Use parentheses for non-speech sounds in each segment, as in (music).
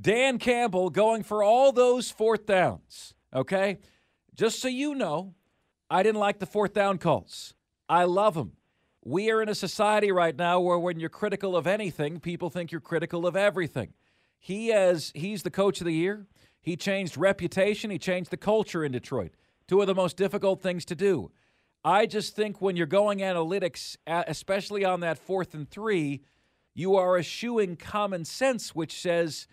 Dan Campbell going for all those fourth downs. Okay? Just so you know, I didn't like the fourth down calls. I love them. We are in a society right now where when you're critical of anything, people think you're critical of everything. He has he's the coach of the year. He changed reputation, he changed the culture in Detroit. Two of the most difficult things to do. I just think when you're going analytics, especially on that fourth and three, you are eschewing common sense, which says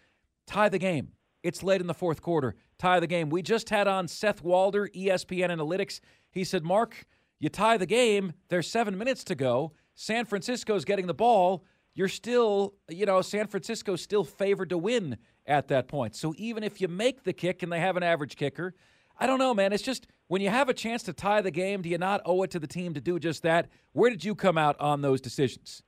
tie the game. It's late in the fourth quarter. Tie the game. We just had on Seth Walder, ESPN Analytics. He said, Marc, you tie the game. There's seven minutes to go. San Francisco's getting the ball. You're still, you know, San Francisco's still favored to win at that point. So even if you make the kick and they have an average kicker, I don't know, man. It's just when you have a chance to tie the game, do you not owe it to the team to do just that? Where did you come out on those decisions?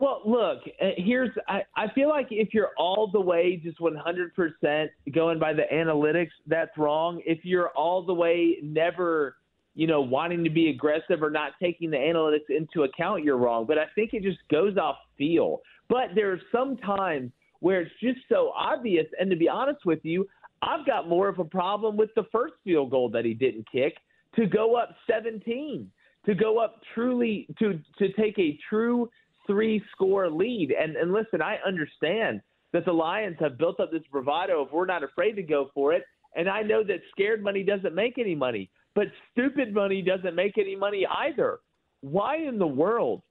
Well, look, uh, here's I, I feel like if you're all the way just 100% going by the analytics, that's wrong. If you're all the way never, you know, wanting to be aggressive or not taking the analytics into account, you're wrong. But I think it just goes off feel. But there are some times where it's just so obvious. And to be honest with you, I've got more of a problem with the first field goal that he didn't kick to go up 17, to go up truly to to take a true three score lead. And and listen, I understand that the Lions have built up this bravado of we're not afraid to go for it. And I know that scared money doesn't make any money, but stupid money doesn't make any money either. Why in the world,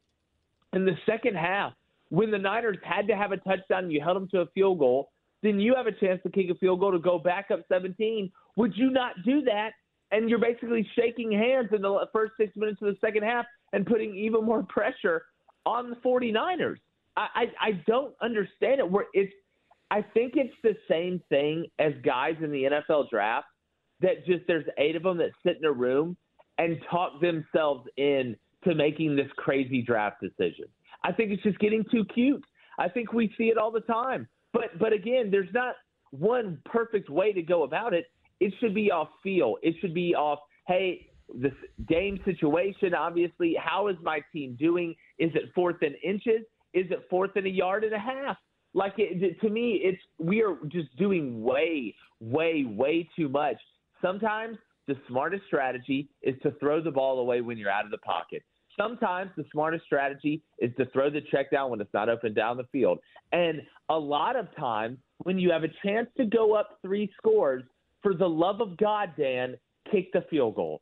in the second half, when the Niners had to have a touchdown, you held them to a field goal, then you have a chance to kick a field goal to go back up 17. Would you not do that? And you're basically shaking hands in the first six minutes of the second half and putting even more (laughs) pressure on the 49ers. I, I, I don't understand it. Where it's, I think it's the same thing as guys in the NFL draft that just there's eight of them that sit in a room and talk themselves in to making this crazy draft decision. I think it's just getting too cute. I think we see it all the time. But but again, there's not one perfect way to go about it. It should be off feel. It should be off, hey, this game situation, obviously, how is my team doing? Is it fourth in inches? Is it fourth in a yard and a half? Like it, to me, it's we are just doing way, way, way too much. Sometimes the smartest strategy is to throw the ball away when you're out of the pocket. Sometimes the smartest strategy is to throw the check down when it's not open down the field. And a lot of times, when you have a chance to go up three scores, for the love of God, Dan, kick the field goal.